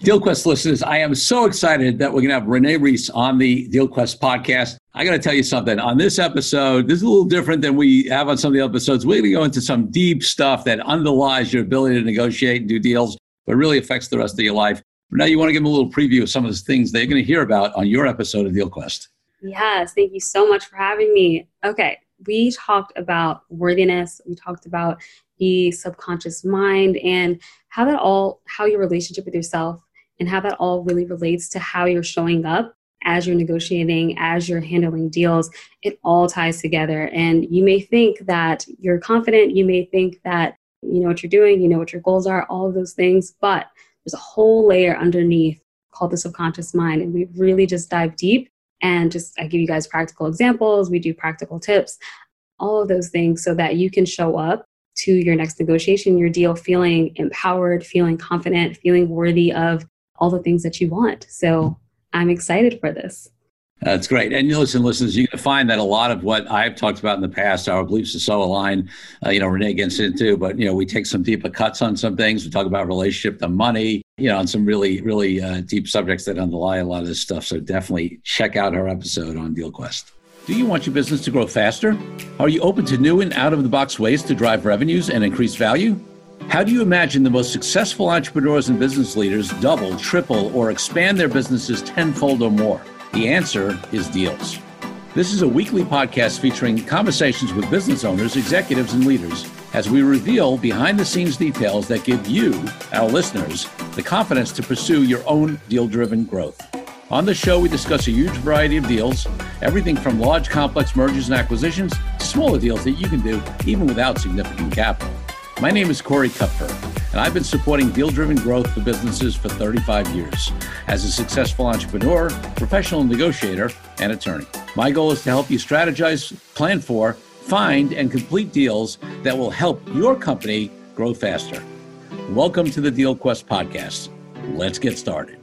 DealQuest listeners, I am so excited that we're going to have Renee Reese on the DealQuest podcast. I got to tell you something. On this episode, this is a little different than we have on some of the episodes. We're going to go into some deep stuff that underlies your ability to negotiate and do deals, but really affects the rest of your life. Now, you want to give them a little preview of some of the things they're going to hear about on your episode of DealQuest. Yes, thank you so much for having me. Okay, we talked about worthiness. We talked about the subconscious mind and how that all, how your relationship with yourself and how that all really relates to how you're showing up as you're negotiating, as you're handling deals. It all ties together. And you may think that you're confident, you may think that you know what you're doing, you know what your goals are, all of those things, but there's a whole layer underneath called the subconscious mind. And we really just dive deep and just I give you guys practical examples, we do practical tips, all of those things so that you can show up to your next negotiation, your deal feeling empowered, feeling confident, feeling worthy of all the things that you want. So I'm excited for this. That's great. And listen, listeners, you can find that a lot of what I've talked about in the past, our beliefs are so aligned. Uh, you know, Renee gets into, but you know, we take some deeper cuts on some things. We talk about relationship to money, you know, on some really, really uh, deep subjects that underlie a lot of this stuff. So definitely check out our episode on DealQuest. Do you want your business to grow faster? Are you open to new and out of the box ways to drive revenues and increase value? How do you imagine the most successful entrepreneurs and business leaders double, triple, or expand their businesses tenfold or more? The answer is deals. This is a weekly podcast featuring conversations with business owners, executives, and leaders as we reveal behind the scenes details that give you, our listeners, the confidence to pursue your own deal driven growth. On the show, we discuss a huge variety of deals, everything from large, complex mergers and acquisitions to smaller deals that you can do even without significant capital. My name is Corey Kupfer, and I've been supporting deal driven growth for businesses for 35 years as a successful entrepreneur, professional negotiator, and attorney. My goal is to help you strategize, plan for, find, and complete deals that will help your company grow faster. Welcome to the Deal Quest podcast. Let's get started.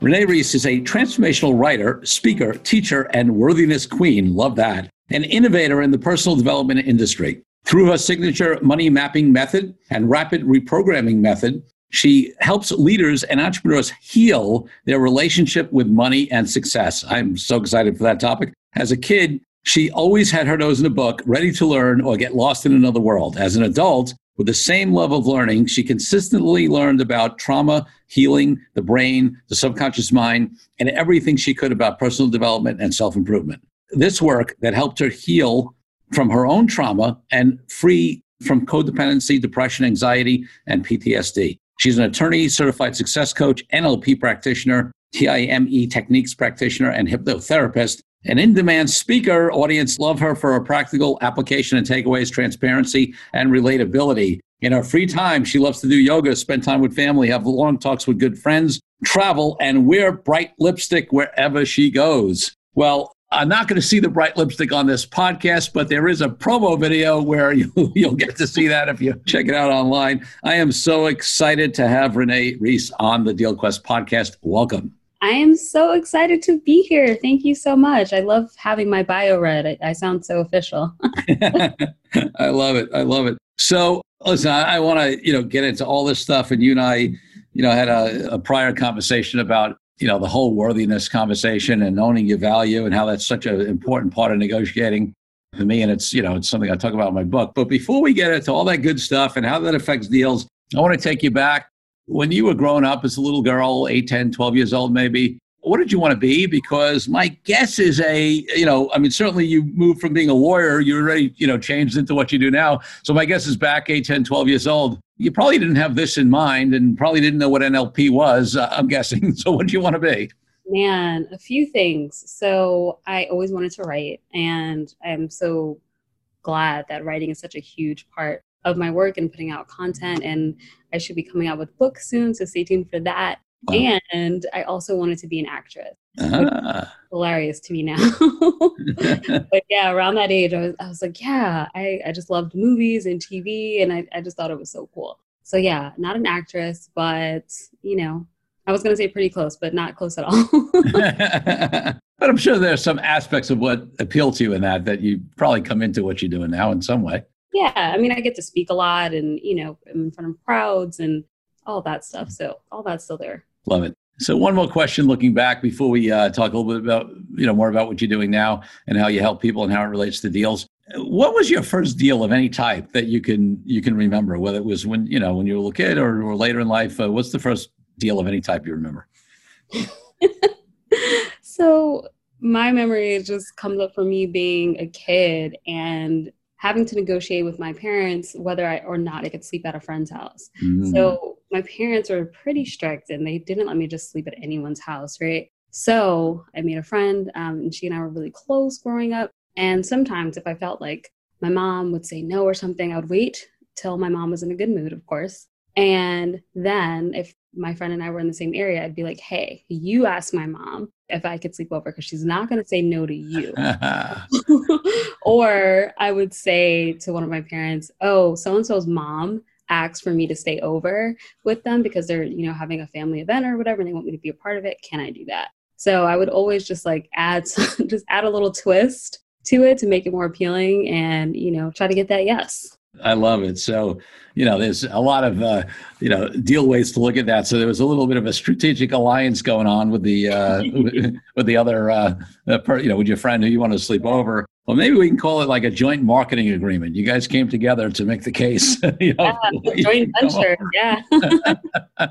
Renee Reese is a transformational writer, speaker, teacher, and worthiness queen. Love that. An innovator in the personal development industry. Through her signature money mapping method and rapid reprogramming method, she helps leaders and entrepreneurs heal their relationship with money and success. I'm so excited for that topic. As a kid, she always had her nose in a book, ready to learn or get lost in another world. As an adult, with the same love of learning, she consistently learned about trauma, healing, the brain, the subconscious mind, and everything she could about personal development and self improvement. This work that helped her heal from her own trauma and free from codependency, depression, anxiety, and PTSD. She's an attorney, certified success coach, NLP practitioner, TIME techniques practitioner, and hypnotherapist. An in demand speaker, audience love her for her practical application and takeaways, transparency, and relatability. In her free time, she loves to do yoga, spend time with family, have long talks with good friends, travel, and wear bright lipstick wherever she goes. Well, I'm not going to see the bright lipstick on this podcast, but there is a promo video where you, will get to see that if you check it out online. I am so excited to have Renee Reese on the DealQuest podcast. Welcome. I am so excited to be here. Thank you so much. I love having my bio read. I, I sound so official. I love it. I love it. So, listen, I, I want to you know get into all this stuff, and you and I, you know, had a, a prior conversation about you know the whole worthiness conversation and owning your value and how that's such an important part of negotiating for me. And it's you know it's something i talk about in my book. But before we get into all that good stuff and how that affects deals i want to take you back. When you were growing up as a little girl 8 10 12 years old maybe what did you want to be? Because my guess is a you know i mean certainly you moved from being a lawyer you already you know changed into what you do now. So my guess is back 8 10 12 years old you probably didn't have this in mind and probably didn't know what nlp was uh, i'm guessing. So what do you want to be? Man a few things. So i always wanted to write and i'm so glad that writing is such a huge part of my work and putting out content and i should be coming out with books soon so stay tuned for that Wow. And I also wanted to be an actress. Uh-huh. Hilarious to me now. but yeah, around that age, I was, I was like, yeah, I, I just loved movies and TV, and I, I just thought it was so cool. So yeah, not an actress, but you know, I was going to say pretty close, but not close at all. but I'm sure there are some aspects of what appeal to you in that that you probably come into what you're doing now in some way. Yeah, I mean, I get to speak a lot, and you know, I'm in front of crowds, and all that stuff. So all that's still there. Love it. So one more question looking back before we uh, talk a little bit about, you know, more about what you're doing now and how you help people and how it relates to deals. What was your first deal of any type that you can you can remember? Whether it was when you know when you were a little kid or, or later in life, uh, what's the first deal of any type you remember? so my memory just comes up for me being a kid and having to negotiate with my parents whether I or not I could sleep at a friend's house. Mm. So my parents were pretty strict and they didn't let me just sleep at anyone's house, right? So I made a friend um, and she and I were really close growing up. And sometimes if I felt like my mom would say no or something, I would wait till my mom was in a good mood, of course. And then if my friend and I were in the same area, I'd be like, hey, you ask my mom if I could sleep over because she's not going to say no to you. or I would say to one of my parents, oh, so and so's mom asked for me to stay over with them because they're, you know, having a family event or whatever and they want me to be a part of it. Can I do that? So I would always just like add, just add a little twist to it to make it more appealing and, you know, try to get that yes. I love it. So, you know, there's a lot of, uh, you know, deal ways to look at that. So there was a little bit of a strategic alliance going on with the, uh, with the other, uh, per, you know, with your friend who you want to sleep over. Well, maybe we can call it like a joint marketing agreement. You guys came together to make the case. you know, yeah, joint venture. Yeah.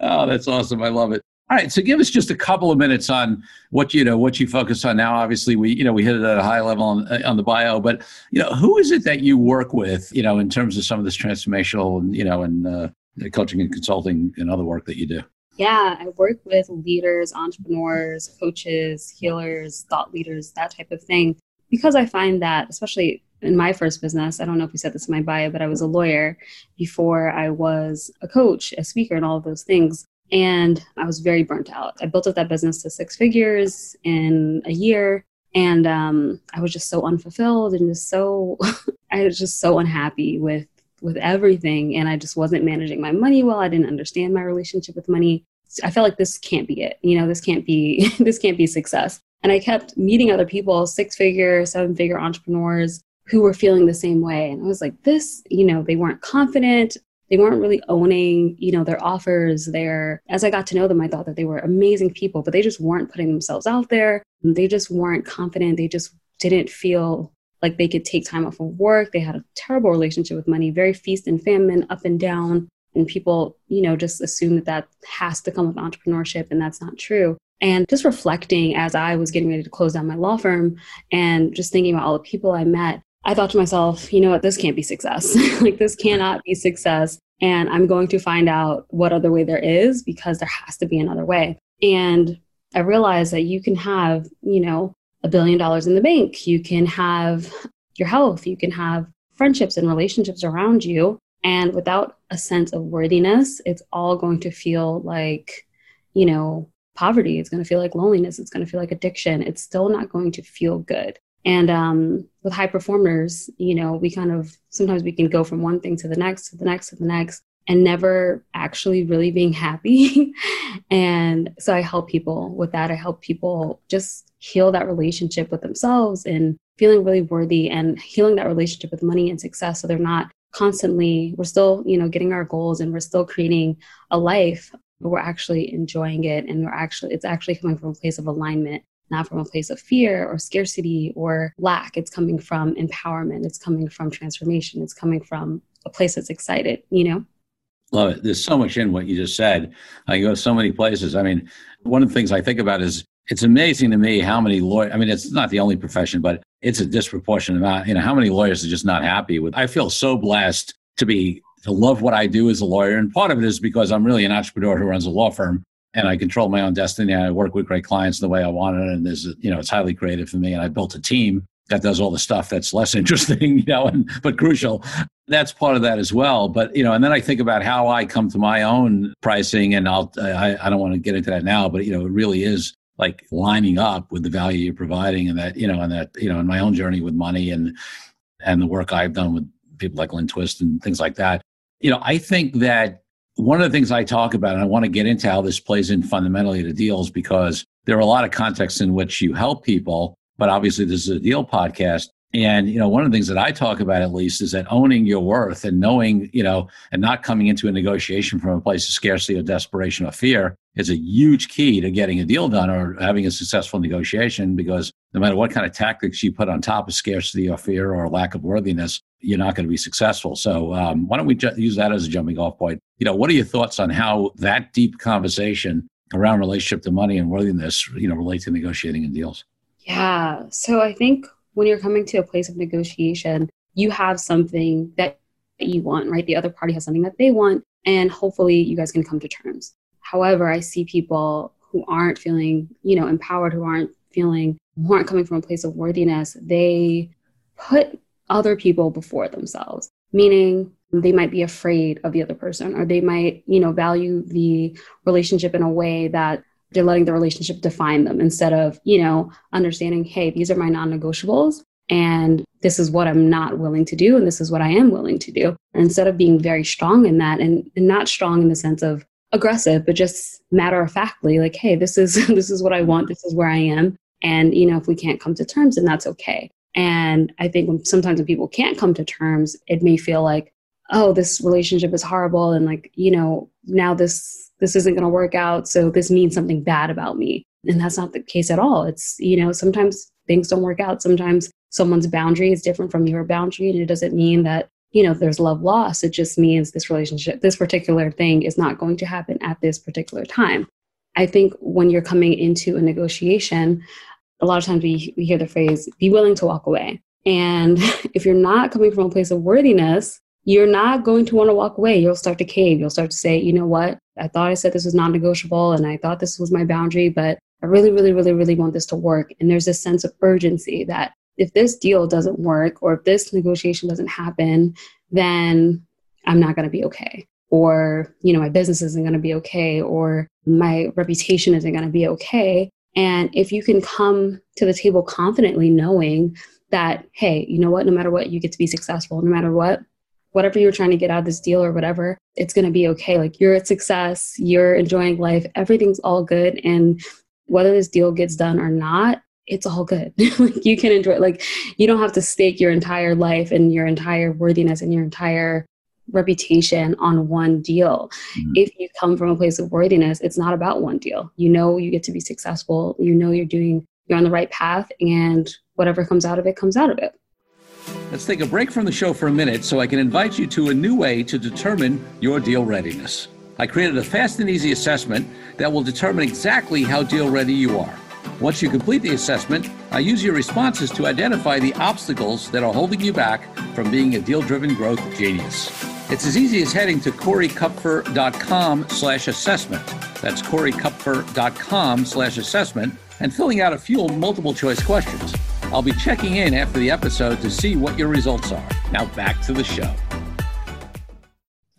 oh, that's awesome. I love it. All right, so give us just a couple of minutes on what you know what you focus on now. Obviously, we you know we hit it at a high level on, uh, on the bio, but you know who is it that you work with? You know, in terms of some of this transformational and you know and uh, coaching and consulting and other work that you do. Yeah, I work with leaders, entrepreneurs, coaches, healers, thought leaders, that type of thing, because I find that especially in my first business, I don't know if you said this in my bio, but I was a lawyer before I was a coach, a speaker, and all of those things. And I was very burnt out. I built up that business to six figures in a year. And um, I was just so unfulfilled and just so, I was just so unhappy with with everything and i just wasn't managing my money well i didn't understand my relationship with money i felt like this can't be it you know this can't be this can't be success and i kept meeting other people six figure seven figure entrepreneurs who were feeling the same way and i was like this you know they weren't confident they weren't really owning, you know, their offers. Their as I got to know them, I thought that they were amazing people, but they just weren't putting themselves out there. They just weren't confident. They just didn't feel like they could take time off of work. They had a terrible relationship with money, very feast and famine, up and down. And people, you know, just assume that that has to come with entrepreneurship, and that's not true. And just reflecting as I was getting ready to close down my law firm and just thinking about all the people I met, I thought to myself, you know what, this can't be success. like, this cannot be success. And I'm going to find out what other way there is because there has to be another way. And I realized that you can have, you know, a billion dollars in the bank. You can have your health. You can have friendships and relationships around you. And without a sense of worthiness, it's all going to feel like, you know, poverty. It's going to feel like loneliness. It's going to feel like addiction. It's still not going to feel good. And um, with high performers, you know, we kind of sometimes we can go from one thing to the next, to the next, to the next, and never actually really being happy. and so I help people with that. I help people just heal that relationship with themselves and feeling really worthy and healing that relationship with money and success so they're not constantly we're still you know getting our goals and we're still creating a life we're actually enjoying it and we're actually it's actually coming from a place of alignment not from a place of fear or scarcity or lack. It's coming from empowerment. It's coming from transformation. It's coming from a place that's excited, you know? Love it. There's so much in what you just said. Uh, I go to so many places. I mean, one of the things I think about is it's amazing to me how many lawyers, I mean, it's not the only profession, but it's a disproportionate amount. You know, how many lawyers are just not happy with? I feel so blessed to be, to love what I do as a lawyer. And part of it is because I'm really an entrepreneur who runs a law firm and I control my own destiny. And I work with great clients the way I want it, and there's you know it's highly creative for me. And I built a team that does all the stuff that's less interesting, you know, and, but crucial. That's part of that as well. But you know, and then I think about how I come to my own pricing, and I'll I, I don't want to get into that now, but you know, it really is like lining up with the value you're providing, and that you know, and that you know, in my own journey with money and and the work I've done with people like Lynn Twist and things like that. You know, I think that one of the things I talk about, and I want to get into how this plays in fundamentally to deals because there are a lot of contexts in which you help people, but obviously this is a deal podcast. And, you know, one of the things that I talk about at least is that owning your worth and knowing, you know, and not coming into a negotiation from a place of scarcity or desperation or fear is a huge key to getting a deal done or having a successful negotiation because no matter what kind of tactics you put on top of scarcity or fear or lack of worthiness, you're not going to be successful. So um, why don't we ju- use that as a jumping off point? You know, what are your thoughts on how that deep conversation around relationship to money and worthiness, you know, relate to negotiating and deals? Yeah. So I think when you're coming to a place of negotiation, you have something that you want, right? The other party has something that they want, and hopefully you guys can come to terms. However, I see people who aren't feeling, you know, empowered, who aren't feeling, who aren't coming from a place of worthiness, they put other people before themselves, meaning they might be afraid of the other person or they might, you know, value the relationship in a way that they're letting the relationship define them instead of, you know, understanding, hey, these are my non negotiables and this is what I'm not willing to do and this is what I am willing to do. And instead of being very strong in that and, not strong in the sense of aggressive, but just matter of factly, like, hey, this is this is what I want, this is where I am. And, you know, if we can't come to terms, then that's okay. And I think when, sometimes when people can't come to terms, it may feel like, oh, this relationship is horrible. And like, you know, now this this isn't going to work out so this means something bad about me. And that's not the case at all. It's you know sometimes things don't work out. Sometimes someone's boundary is different from your boundary and it doesn't mean that you know there's love loss it just means this relationship this particular thing is not going to happen at this particular time. I think when you're coming into a negotiation a lot of times we, we hear the phrase be willing to walk away. And if you're not coming from a place of worthiness you're not going to want to walk away. You'll start to cave. You'll start to say, you know what? I thought I said this was non negotiable and I thought this was my boundary, but I really, really, really, really want this to work. And there's this sense of urgency that if this deal doesn't work or if this negotiation doesn't happen, then I'm not going to be okay. Or, you know, my business isn't going to be okay or my reputation isn't going to be okay. And if you can come to the table confidently knowing that, hey, you know what, no matter what, you get to be successful, no matter what, whatever you're trying to get out of this deal or whatever, it's going to be okay. Like you're a success, you're enjoying life, everything's all good. And whether this deal gets done or not, it's all good. like you can enjoy it. like you don't have to stake your entire life and your entire worthiness and your entire reputation on one deal. Mm-hmm. If you come from a place of worthiness, it's not about one deal. You know you get to be successful. You know you're doing you're on the right path and whatever comes out of it comes out of it. Let's take a break from the show for a minute so I can invite you to a new way to determine your deal readiness. I created a fast and easy assessment that will determine exactly how deal ready you are. Once you complete the assessment, I use your responses to identify the obstacles that are holding you back from being a deal-driven growth genius. It's as easy as heading to coreykupfer.com slash assessment. That's coreykupfer.com slash assessment and filling out a few multiple choice questions. I'll be checking in after the episode to see what your results are. Now back to the show.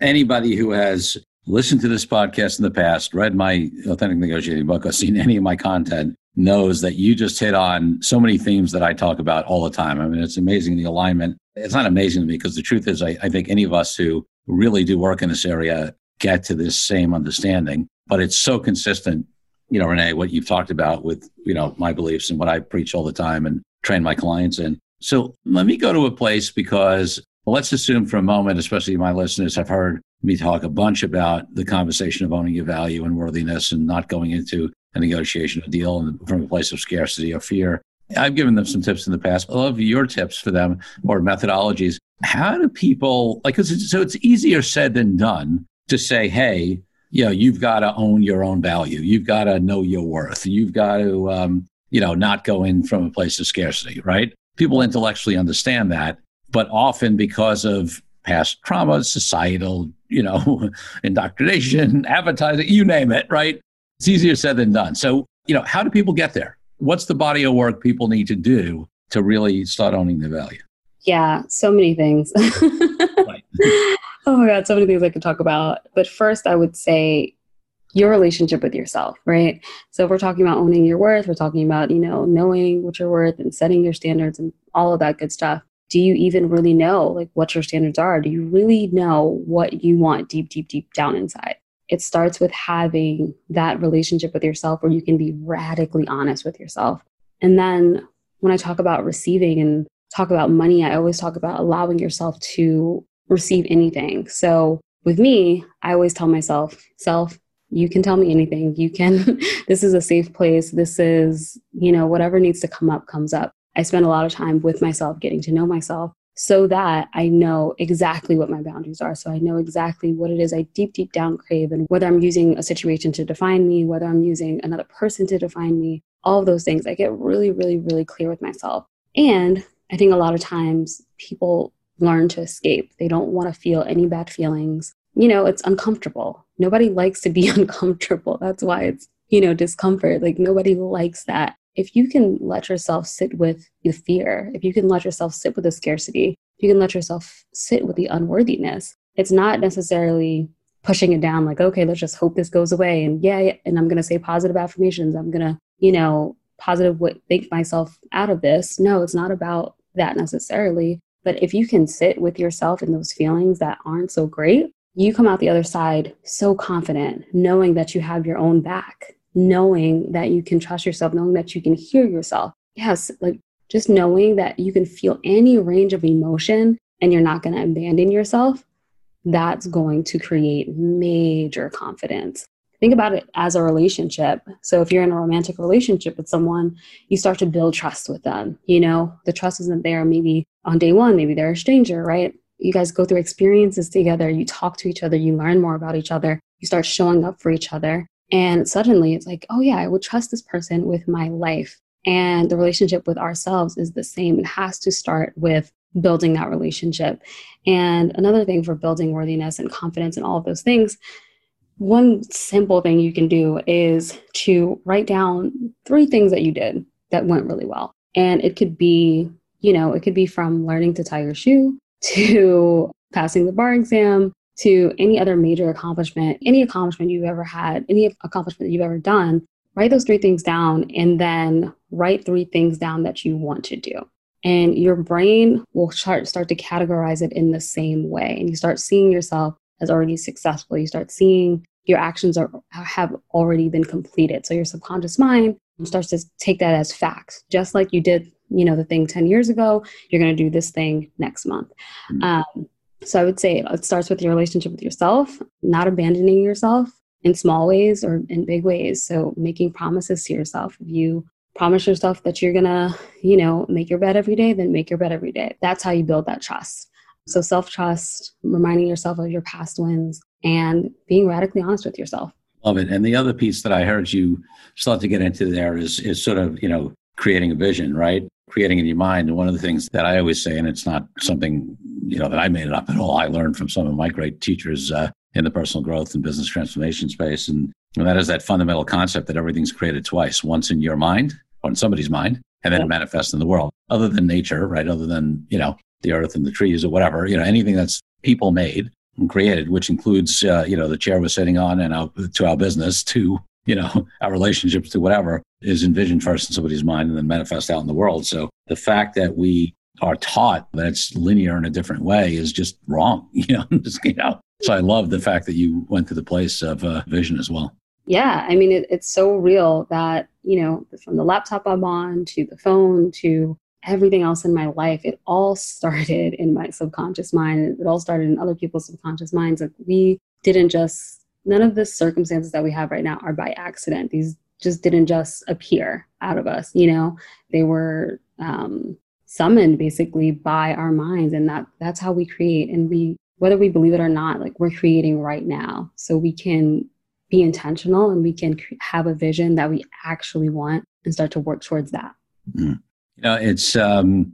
Anybody who has listened to this podcast in the past, read my Authentic Negotiating book, or seen any of my content, knows that you just hit on so many themes that I talk about all the time. I mean, it's amazing the alignment. It's not amazing to me because the truth is, I, I think any of us who really do work in this area get to this same understanding, but it's so consistent you know, Renee, what you've talked about with, you know, my beliefs and what I preach all the time and train my clients in. So let me go to a place because let's assume for a moment, especially my listeners have heard me talk a bunch about the conversation of owning your value and worthiness and not going into a negotiation, or deal from a place of scarcity or fear. I've given them some tips in the past. I love your tips for them or methodologies. How do people like? So it's easier said than done to say, "Hey, you know, you've got to own your own value. You've got to know your worth. You've got to, um, you know, not go in from a place of scarcity, right? People intellectually understand that, but often because of past trauma, societal, you know, indoctrination, advertising, you name it, right? It's easier said than done. So, you know, how do people get there? What's the body of work people need to do to really start owning their value? Yeah, so many things. oh my God, so many things I could talk about. But first, I would say your relationship with yourself, right? So if we're talking about owning your worth, we're talking about, you know, knowing what you're worth and setting your standards and all of that good stuff. Do you even really know like what your standards are? Do you really know what you want deep, deep, deep down inside? It starts with having that relationship with yourself where you can be radically honest with yourself. And then when I talk about receiving and talk about money, I always talk about allowing yourself to receive anything. So with me, I always tell myself, self, you can tell me anything. You can, this is a safe place. This is, you know, whatever needs to come up comes up. I spend a lot of time with myself, getting to know myself so that I know exactly what my boundaries are. So I know exactly what it is I deep, deep down crave and whether I'm using a situation to define me, whether I'm using another person to define me, all of those things. I get really, really, really clear with myself. And I think a lot of times people learn to escape. They don't want to feel any bad feelings. You know, it's uncomfortable. Nobody likes to be uncomfortable. That's why it's, you know, discomfort. Like nobody likes that. If you can let yourself sit with the fear, if you can let yourself sit with the scarcity, if you can let yourself sit with the unworthiness, it's not necessarily pushing it down like, okay, let's just hope this goes away. And yeah, and I'm going to say positive affirmations. I'm going to, you know, positive what think myself out of this. No, it's not about that necessarily. But if you can sit with yourself in those feelings that aren't so great, you come out the other side so confident, knowing that you have your own back, knowing that you can trust yourself, knowing that you can hear yourself. Yes, like just knowing that you can feel any range of emotion and you're not going to abandon yourself, that's going to create major confidence think about it as a relationship. So if you're in a romantic relationship with someone, you start to build trust with them. You know, the trust isn't there maybe on day one, maybe they're a stranger, right? You guys go through experiences together, you talk to each other, you learn more about each other, you start showing up for each other. And suddenly it's like, oh yeah, I would trust this person with my life. And the relationship with ourselves is the same. It has to start with building that relationship. And another thing for building worthiness and confidence and all of those things one simple thing you can do is to write down three things that you did that went really well. And it could be, you know, it could be from learning to tie your shoe to passing the bar exam to any other major accomplishment, any accomplishment you've ever had, any accomplishment that you've ever done. Write those three things down and then write three things down that you want to do. And your brain will start, start to categorize it in the same way. And you start seeing yourself as already successful. You start seeing your actions are have already been completed. So your subconscious mind starts to take that as facts, just like you did, you know, the thing 10 years ago, you're going to do this thing next month. Mm-hmm. Um, so I would say it starts with your relationship with yourself, not abandoning yourself in small ways or in big ways. So making promises to yourself. If you promise yourself that you're going to, you know, make your bed every day, then make your bed every day. That's how you build that trust. So self trust, reminding yourself of your past wins, and being radically honest with yourself. Love it. And the other piece that I heard you start to get into there is is sort of you know creating a vision, right? Creating in your mind. And one of the things that I always say, and it's not something you know that I made it up at all. I learned from some of my great teachers uh, in the personal growth and business transformation space, and, and that is that fundamental concept that everything's created twice: once in your mind, or in somebody's mind, and then it manifests in the world. Other than nature, right? Other than you know the earth and the trees or whatever, you know, anything that's people made created, which includes, uh, you know, the chair we're sitting on and our, to our business to, you know, our relationships to whatever is envisioned first in somebody's mind and then manifest out in the world. So the fact that we are taught that it's linear in a different way is just wrong, you know, just, you know. So I love the fact that you went to the place of uh, vision as well. Yeah, I mean, it, it's so real that, you know, from the laptop I'm on to the phone to everything else in my life, it all started in my subconscious mind. It all started in other people's subconscious minds. Like we didn't just, none of the circumstances that we have right now are by accident. These just didn't just appear out of us, you know, they were um, summoned basically by our minds. And that that's how we create. And we, whether we believe it or not, like we're creating right now. So we can be intentional and we can have a vision that we actually want and start to work towards that. Mm. You know, it's um,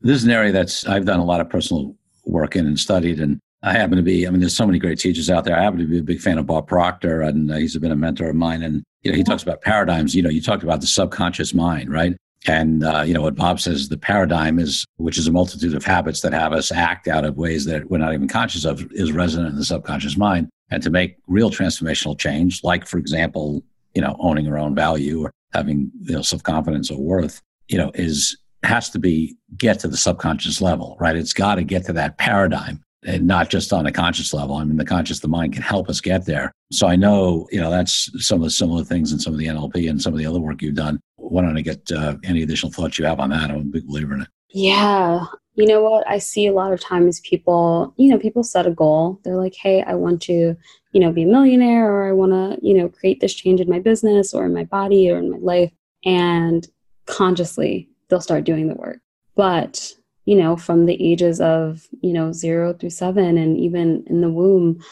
this is an area that's I've done a lot of personal work in and studied, and I happen to be. I mean, there's so many great teachers out there. I happen to be a big fan of Bob Proctor, and uh, he's been a mentor of mine. And you know, he talks about paradigms. You know, you talked about the subconscious mind, right? And uh, you know what Bob says: the paradigm is, which is a multitude of habits that have us act out of ways that we're not even conscious of, is resident in the subconscious mind. And to make real transformational change, like for example, you know, owning your own value or having you know self confidence or worth, you know, is has to be get to the subconscious level, right? It's got to get to that paradigm and not just on a conscious level. I mean, the conscious, the mind can help us get there. So I know, you know, that's some of the similar things in some of the NLP and some of the other work you've done. Why don't I get uh, any additional thoughts you have on that? I'm a big believer in it. Yeah. You know what? I see a lot of times people, you know, people set a goal. They're like, hey, I want to, you know, be a millionaire or I want to, you know, create this change in my business or in my body or in my life. And consciously, they'll start doing the work. But, you know, from the ages of, you know, zero through seven and even in the womb,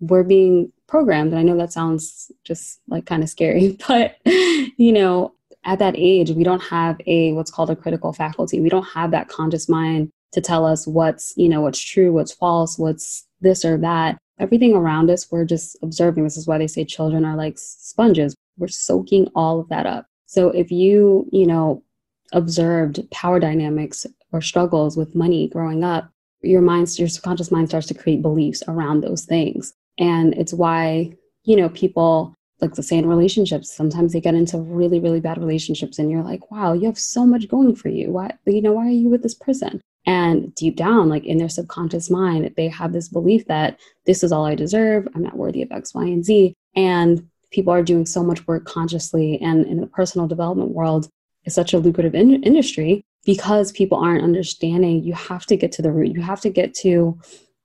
we're being programmed. And I know that sounds just like kind of scary, but, you know, at that age, we don't have a what's called a critical faculty. We don't have that conscious mind to tell us what's, you know, what's true, what's false, what's this or that. Everything around us, we're just observing. This is why they say children are like sponges. We're soaking all of that up. So if you, you know, observed power dynamics or struggles with money growing up, your mind, your subconscious mind starts to create beliefs around those things. And it's why, you know, people like the same relationships sometimes they get into really really bad relationships and you're like wow you have so much going for you. Why you know why are you with this person? And deep down like in their subconscious mind they have this belief that this is all i deserve. I'm not worthy of x y and z. And people are doing so much work consciously and in the personal development world is such a lucrative in- industry because people aren't understanding you have to get to the root you have to get to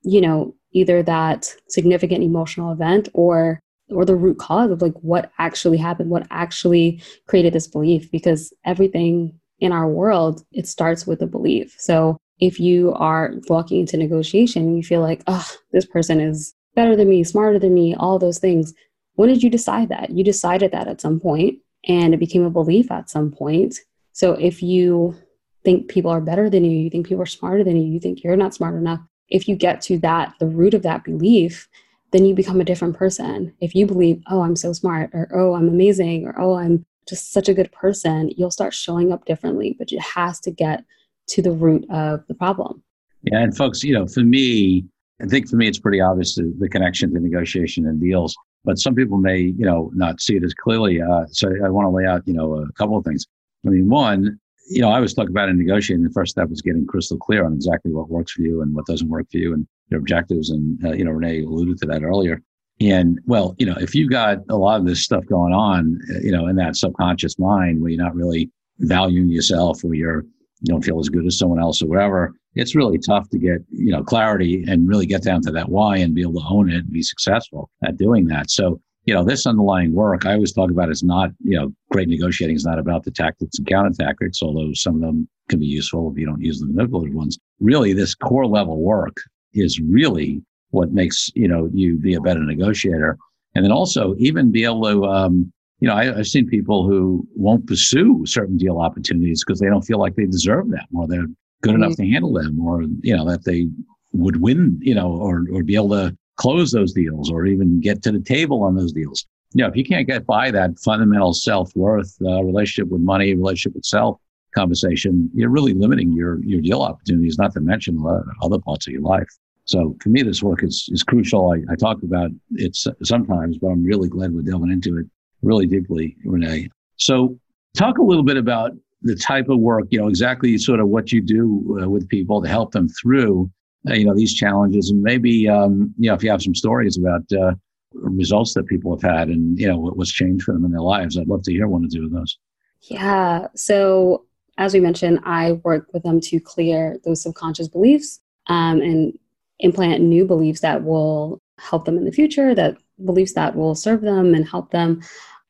you know either that significant emotional event or or the root cause of like what actually happened, what actually created this belief, because everything in our world, it starts with a belief. So if you are walking into negotiation, you feel like, oh, this person is better than me, smarter than me, all those things. When did you decide that? You decided that at some point and it became a belief at some point. So if you think people are better than you, you think people are smarter than you, you think you're not smart enough, if you get to that, the root of that belief, then you become a different person. If you believe, oh, I'm so smart, or oh, I'm amazing, or oh, I'm just such a good person, you'll start showing up differently. But it has to get to the root of the problem. Yeah, and folks, you know, for me, I think for me, it's pretty obvious the, the connection to negotiation and deals. But some people may, you know, not see it as clearly. Uh, so I want to lay out, you know, a couple of things. I mean, one, you know, I always talk about in negotiating, the first step was getting crystal clear on exactly what works for you and what doesn't work for you. And your objectives. And, uh, you know, Renee alluded to that earlier. And well, you know, if you've got a lot of this stuff going on, uh, you know, in that subconscious mind where you're not really valuing yourself or you're, you don't feel as good as someone else or whatever, it's really tough to get, you know, clarity and really get down to that why and be able to own it and be successful at doing that. So, you know, this underlying work, I always talk about is not, you know, great negotiating is not about the tactics and counter tactics, although some of them can be useful if you don't use the manipulative ones. Really, this core level work is really what makes you know you be a better negotiator and then also even be able to um, you know I, have seen people who won't pursue certain deal opportunities because they don't feel like they deserve them or they're good mm-hmm. enough to handle them or you know that they would win you know or or be able to close those deals or even get to the table on those deals you know if you can't get by that fundamental self-worth uh, relationship with money relationship with self conversation, you're really limiting your your deal opportunities, not to mention other parts of your life. So for me, this work is, is crucial. I, I talk about it sometimes, but I'm really glad we're delving into it really deeply, Renee. So talk a little bit about the type of work, you know, exactly sort of what you do uh, with people to help them through, uh, you know, these challenges. And maybe, um, you know, if you have some stories about uh, results that people have had and, you know, what, what's changed for them in their lives, I'd love to hear one or two of those. Yeah. So as we mentioned, I work with them to clear those subconscious beliefs um, and implant new beliefs that will help them in the future, that beliefs that will serve them and help them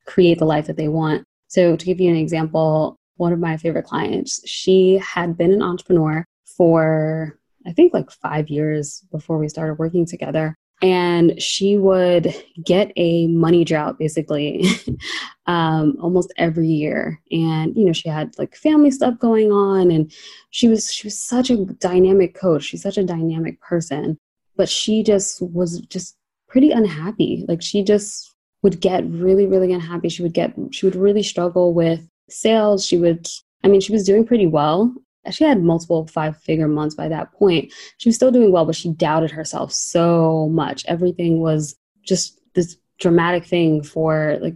create the life that they want. So, to give you an example, one of my favorite clients, she had been an entrepreneur for, I think, like five years before we started working together. And she would get a money drought basically um, almost every year. And you know she had like family stuff going on. And she was she was such a dynamic coach. She's such a dynamic person. But she just was just pretty unhappy. Like she just would get really really unhappy. She would get she would really struggle with sales she would i mean she was doing pretty well she had multiple five figure months by that point. She was still doing well, but she doubted herself so much. Everything was just this dramatic thing for like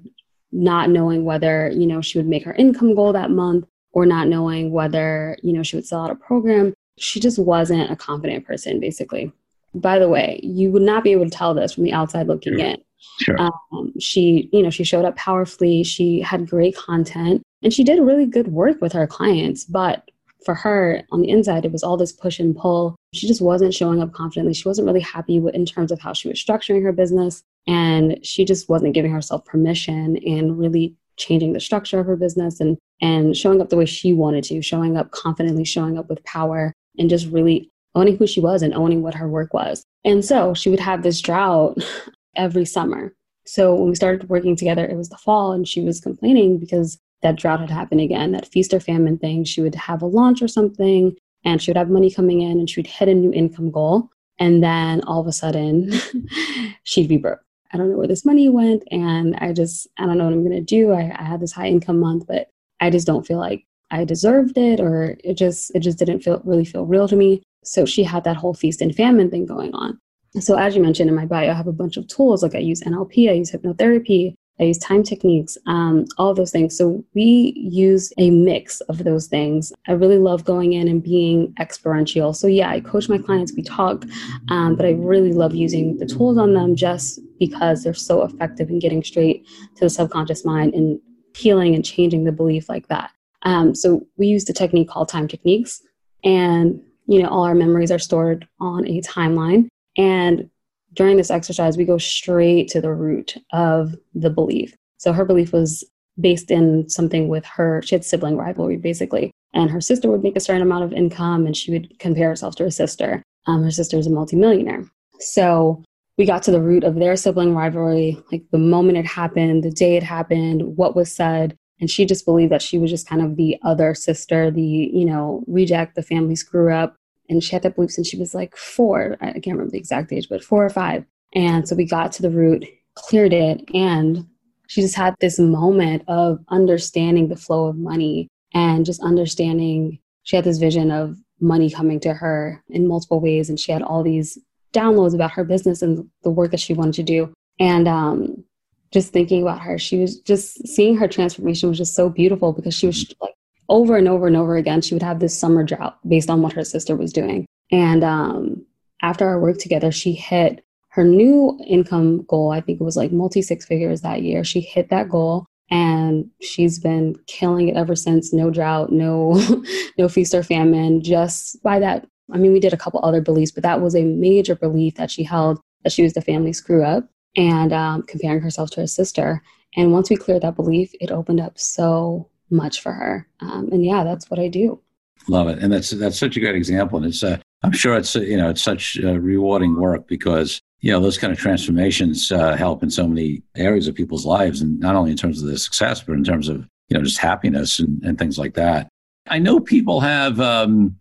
not knowing whether, you know, she would make her income goal that month or not knowing whether, you know, she would sell out a program. She just wasn't a confident person, basically. By the way, you would not be able to tell this from the outside looking sure. in. Sure. Um, she, you know, she showed up powerfully. She had great content and she did really good work with her clients. But for her on the inside, it was all this push and pull. She just wasn't showing up confidently. She wasn't really happy in terms of how she was structuring her business. And she just wasn't giving herself permission and really changing the structure of her business and, and showing up the way she wanted to, showing up confidently, showing up with power, and just really owning who she was and owning what her work was. And so she would have this drought every summer. So when we started working together, it was the fall, and she was complaining because that drought had happened again, that feast or famine thing. She would have a launch or something, and she would have money coming in, and she would hit a new income goal. And then all of a sudden, she'd be broke. I don't know where this money went. And I just, I don't know what I'm to do. I, I had this high income month, but I just don't feel like I deserved it or it just, it just didn't feel really feel real to me. So she had that whole feast and famine thing going on. So as you mentioned in my bio, I have a bunch of tools. Like I use NLP, I use hypnotherapy, I use time techniques, um, all those things. So we use a mix of those things. I really love going in and being experiential. So yeah, I coach my clients, we talk, um, but I really love using the tools on them just because they're so effective in getting straight to the subconscious mind and healing and changing the belief like that. Um, so we use the technique called time techniques, and you know all our memories are stored on a timeline. And during this exercise, we go straight to the root of the belief. So her belief was based in something with her, she had sibling rivalry basically. And her sister would make a certain amount of income and she would compare herself to her sister. Um, her sister is a multimillionaire. So we got to the root of their sibling rivalry, like the moment it happened, the day it happened, what was said. And she just believed that she was just kind of the other sister, the, you know, reject, the family screw up and she had that belief since she was like four. I can't remember the exact age, but four or five. And so we got to the root, cleared it, and she just had this moment of understanding the flow of money and just understanding. She had this vision of money coming to her in multiple ways, and she had all these downloads about her business and the work that she wanted to do. And um, just thinking about her, she was just seeing her transformation was just so beautiful because she was like over and over and over again, she would have this summer drought based on what her sister was doing. And um, after our work together, she hit her new income goal. I think it was like multi six figures that year. She hit that goal and she's been killing it ever since. No drought, no, no feast or famine. Just by that, I mean, we did a couple other beliefs, but that was a major belief that she held that she was the family screw up and um, comparing herself to her sister. And once we cleared that belief, it opened up so much for her. Um, and yeah, that's what I do. Love it, and that's that's such a great example, and it's uh, I'm sure it's you know it's such uh, rewarding work because you know those kind of transformations uh, help in so many areas of people's lives, and not only in terms of their success, but in terms of you know just happiness and, and things like that. I know people have um,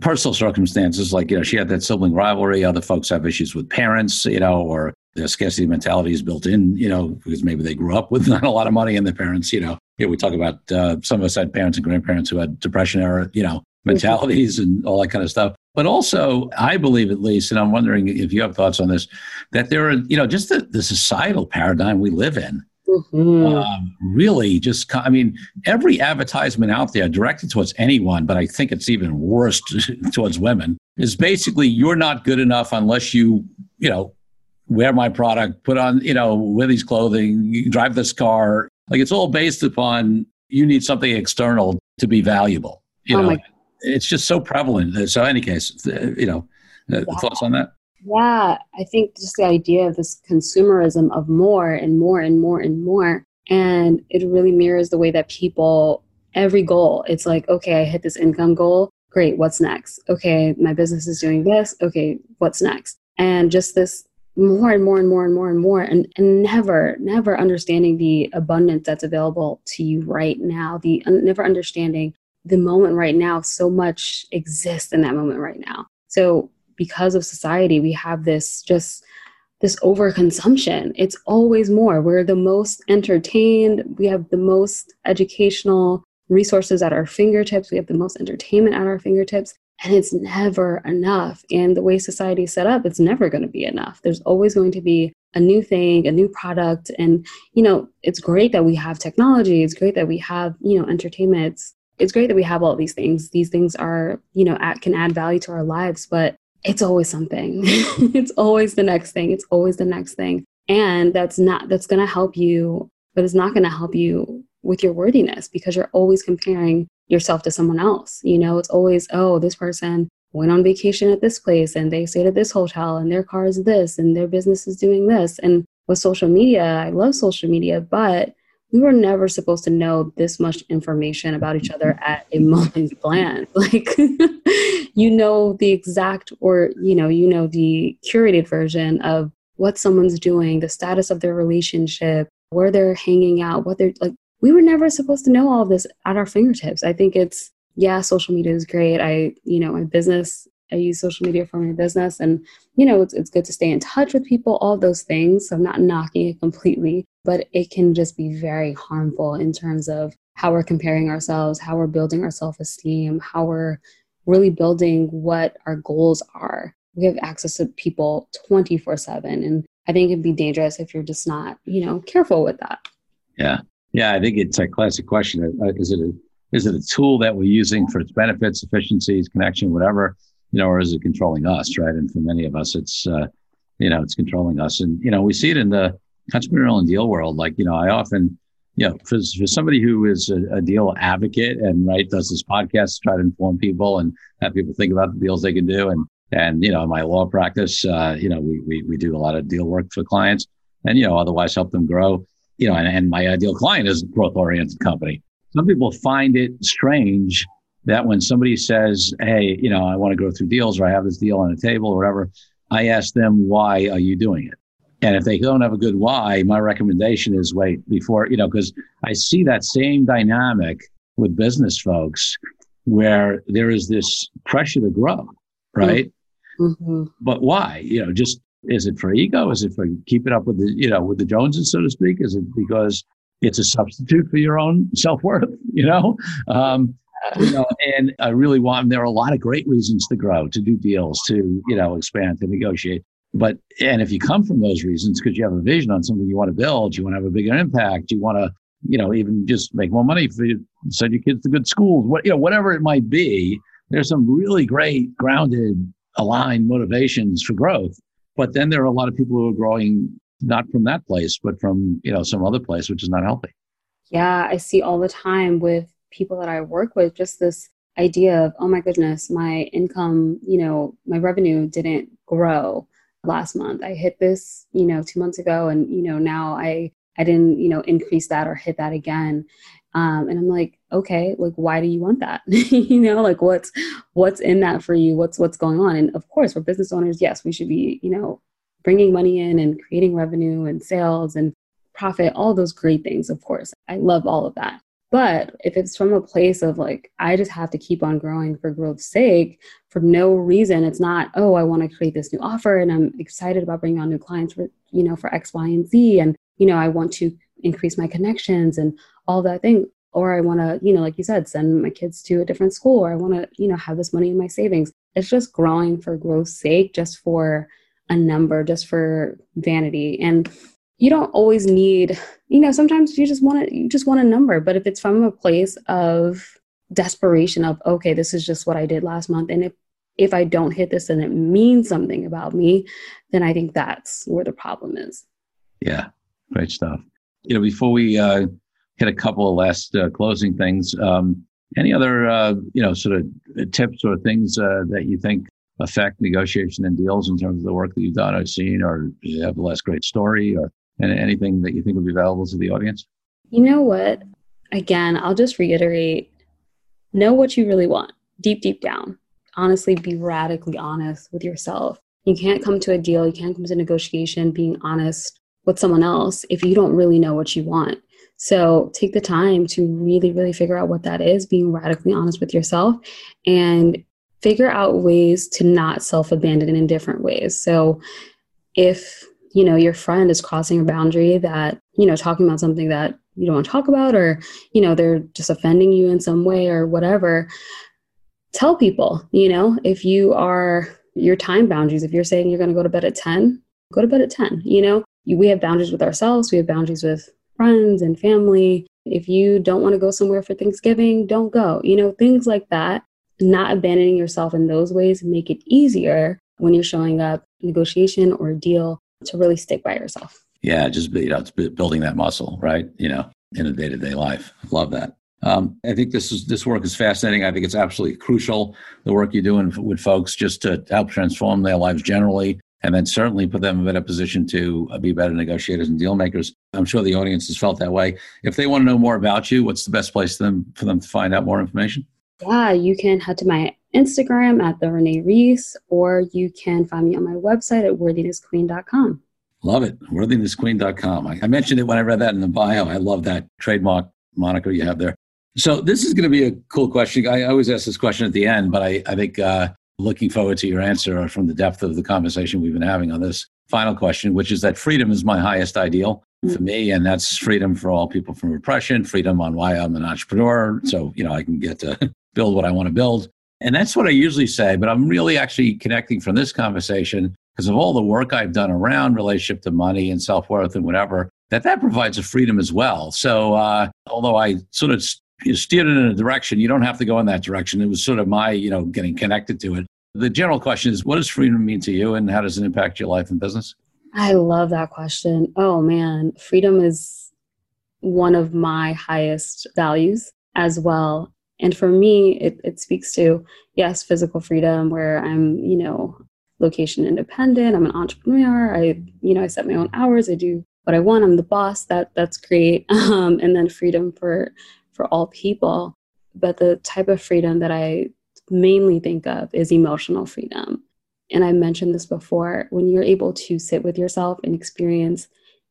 personal circumstances like you know she had that sibling rivalry. Other folks have issues with parents, you know, or the scarcity mentality is built in, you know, because maybe they grew up with not a lot of money and their parents, you know, you know, we talk about uh, some of us had parents and grandparents who had depression era, you know, mentalities and all that kind of stuff. But also, I believe at least, and I'm wondering if you have thoughts on this, that there are, you know, just the, the societal paradigm we live in. Mm-hmm. Um, really, just I mean, every advertisement out there directed towards anyone, but I think it's even worse towards women, is basically you're not good enough unless you, you know, wear my product, put on, you know, wear these clothing, drive this car. Like it's all based upon you need something external to be valuable. You oh know, it's just so prevalent. So, any case, you know, uh, yeah. thoughts on that? Yeah, I think just the idea of this consumerism of more and more and more and more. And it really mirrors the way that people, every goal, it's like, okay, I hit this income goal. Great, what's next? Okay, my business is doing this. Okay, what's next? And just this more and more and more and more and more and, and never never understanding the abundance that's available to you right now the never understanding the moment right now so much exists in that moment right now so because of society we have this just this overconsumption it's always more we're the most entertained we have the most educational resources at our fingertips we have the most entertainment at our fingertips and it's never enough. And the way society is set up, it's never going to be enough. There's always going to be a new thing, a new product. And, you know, it's great that we have technology. It's great that we have, you know, entertainment. It's, it's great that we have all these things. These things are, you know, at, can add value to our lives, but it's always something. it's always the next thing. It's always the next thing. And that's not, that's going to help you, but it's not going to help you with your worthiness because you're always comparing yourself to someone else. You know, it's always, oh, this person went on vacation at this place and they stayed at this hotel and their car is this and their business is doing this. And with social media, I love social media, but we were never supposed to know this much information about each other at a moment's glance. Like, you know, the exact or, you know, you know, the curated version of what someone's doing, the status of their relationship, where they're hanging out, what they're like. We were never supposed to know all of this at our fingertips. I think it's, yeah, social media is great. I, you know, my business I use social media for my business and you know it's, it's good to stay in touch with people all those things so I'm not knocking it completely but it can just be very harmful in terms of how we're comparing ourselves how we're building our self-esteem how we're really building what our goals are we have access to people 24 7 and I think it'd be dangerous if you're just not you know careful with that yeah yeah I think it's a classic question is it a is it a tool that we're using for its benefits efficiencies connection whatever you know, or is it controlling us, right? And for many of us, it's, uh, you know, it's controlling us. And, you know, we see it in the entrepreneurial and deal world. Like, you know, I often, know, for, for somebody who is a, a deal advocate and, right, does this podcast try to inform people and have people think about the deals they can do. And, and, you know, in my law practice, uh, you know, we, we, we do a lot of deal work for clients and, you know, otherwise help them grow, you know, and, and my ideal client is a growth oriented company. Some people find it strange that when somebody says, Hey, you know, I want to go through deals or I have this deal on the table or whatever, I ask them, why are you doing it? And if they don't have a good why, my recommendation is wait before, you know, because I see that same dynamic with business folks where there is this pressure to grow, right? Mm-hmm. But why? You know, just is it for ego? Is it for keeping up with the, you know, with the Joneses, so to speak? Is it because it's a substitute for your own self worth? You know, um, you know, and I really want. There are a lot of great reasons to grow, to do deals, to you know, expand, to negotiate. But and if you come from those reasons because you have a vision on something you want to build, you want to have a bigger impact, you want to, you know, even just make more money for you, send your kids to good schools, what you know, whatever it might be. There's some really great, grounded, aligned motivations for growth. But then there are a lot of people who are growing not from that place, but from you know some other place, which is not healthy. Yeah, I see all the time with people that I work with just this idea of, oh my goodness, my income, you know, my revenue didn't grow last month. I hit this, you know, two months ago, and you know now I I didn't, you know, increase that or hit that again. Um, and I'm like, okay, like why do you want that? you know, like what's what's in that for you? What's what's going on? And of course, for business owners, yes, we should be, you know, bringing money in and creating revenue and sales and profit, all those great things. Of course, I love all of that. But if it's from a place of like, I just have to keep on growing for growth's sake for no reason, it's not, oh, I want to create this new offer and I'm excited about bringing on new clients for, you know, for X, Y, and Z. And, you know, I want to increase my connections and all that thing. Or I want to, you know, like you said, send my kids to a different school or I want to, you know, have this money in my savings. It's just growing for growth's sake, just for a number, just for vanity. And you don't always need you know sometimes you just want to you just want a number but if it's from a place of desperation of okay this is just what i did last month and if if i don't hit this and it means something about me then i think that's where the problem is. Yeah great stuff. You know before we uh, hit a couple of last uh, closing things um, any other uh, you know sort of tips or things uh, that you think affect negotiation and deals in terms of the work that you've done or seen or you have a last great story or and anything that you think would be valuable to the audience? You know what? Again, I'll just reiterate know what you really want deep, deep down. Honestly, be radically honest with yourself. You can't come to a deal, you can't come to negotiation being honest with someone else if you don't really know what you want. So take the time to really, really figure out what that is, being radically honest with yourself and figure out ways to not self abandon in different ways. So if you know your friend is crossing a boundary that you know talking about something that you don't want to talk about or you know they're just offending you in some way or whatever tell people you know if you are your time boundaries if you're saying you're going to go to bed at 10 go to bed at 10 you know? We have boundaries with ourselves we have boundaries with friends and family. If you don't want to go somewhere for thanksgiving don't go you know things like that. Not abandoning yourself in those ways make it easier when you're showing up negotiation or deal to really stick by yourself. Yeah, just you know, it's building that muscle, right? You know, in a day to day life. Love that. Um, I think this is this work is fascinating. I think it's absolutely crucial the work you're doing with folks just to help transform their lives generally, and then certainly put them in a better position to uh, be better negotiators and deal makers. I'm sure the audience has felt that way. If they want to know more about you, what's the best place for them for them to find out more information? Yeah, you can head to my Instagram at the Renee Reese, or you can find me on my website at worthinessqueen.com. Love it. Worthinessqueen.com. I, I mentioned it when I read that in the bio. I love that trademark moniker you have there. So this is going to be a cool question. I always ask this question at the end, but I, I think uh, looking forward to your answer from the depth of the conversation we've been having on this final question, which is that freedom is my highest ideal mm-hmm. for me, and that's freedom for all people from oppression, freedom on why I'm an entrepreneur, so you know I can get to build what I want to build. And that's what I usually say, but I'm really actually connecting from this conversation because of all the work I've done around relationship to money and self worth and whatever, that that provides a freedom as well. So, uh, although I sort of steered it in a direction, you don't have to go in that direction. It was sort of my, you know, getting connected to it. The general question is, what does freedom mean to you, and how does it impact your life and business? I love that question. Oh man, freedom is one of my highest values as well. And for me, it, it speaks to, yes, physical freedom, where I'm, you know, location independent. I'm an entrepreneur. I, you know, I set my own hours. I do what I want. I'm the boss. That that's great. Um, and then freedom for for all people. But the type of freedom that I mainly think of is emotional freedom. And I mentioned this before. When you're able to sit with yourself and experience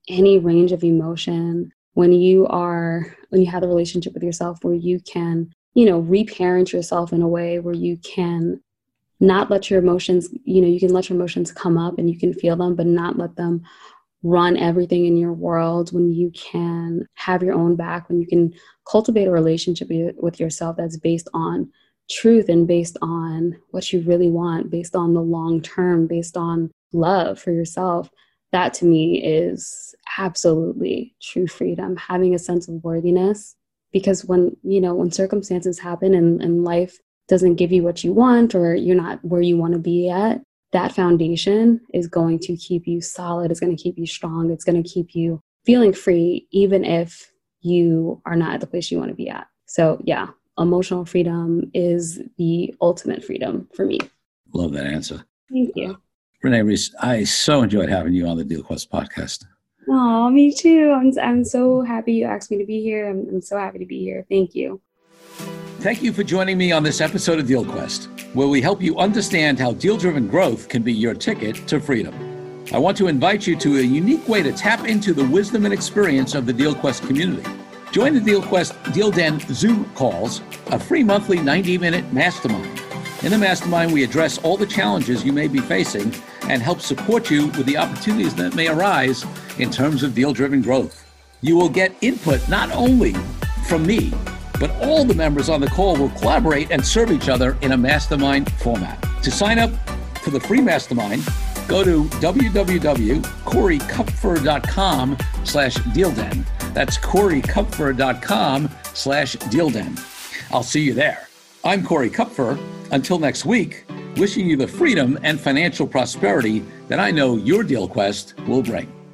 any range of emotion, when you are when you have a relationship with yourself where you can you know reparent yourself in a way where you can not let your emotions you know you can let your emotions come up and you can feel them but not let them run everything in your world when you can have your own back when you can cultivate a relationship with yourself that's based on truth and based on what you really want based on the long term based on love for yourself. That to me is absolutely true freedom having a sense of worthiness because when you know when circumstances happen and, and life doesn't give you what you want or you're not where you want to be at, that foundation is going to keep you solid, it's going to keep you strong, it's going to keep you feeling free, even if you are not at the place you want to be at. So, yeah, emotional freedom is the ultimate freedom for me. Love that answer. Thank you. Uh, Renee Reese, I so enjoyed having you on the Deal Quest podcast. Oh, me too. I'm, I'm so happy you asked me to be here. I'm, I'm so happy to be here. Thank you. Thank you for joining me on this episode of Deal Quest, where we help you understand how deal driven growth can be your ticket to freedom. I want to invite you to a unique way to tap into the wisdom and experience of the DealQuest community. Join the DealQuest Deal Den Zoom calls, a free monthly 90 minute mastermind. In the mastermind, we address all the challenges you may be facing and help support you with the opportunities that may arise in terms of deal driven growth. You will get input not only from me, but all the members on the call will collaborate and serve each other in a mastermind format. To sign up for the free mastermind, go to www.corykupfer.com slash dealden. That's corykupfer.com slash dealden. I'll see you there. I'm Corey Kupfer. Until next week, wishing you the freedom and financial prosperity that I know your deal quest will bring.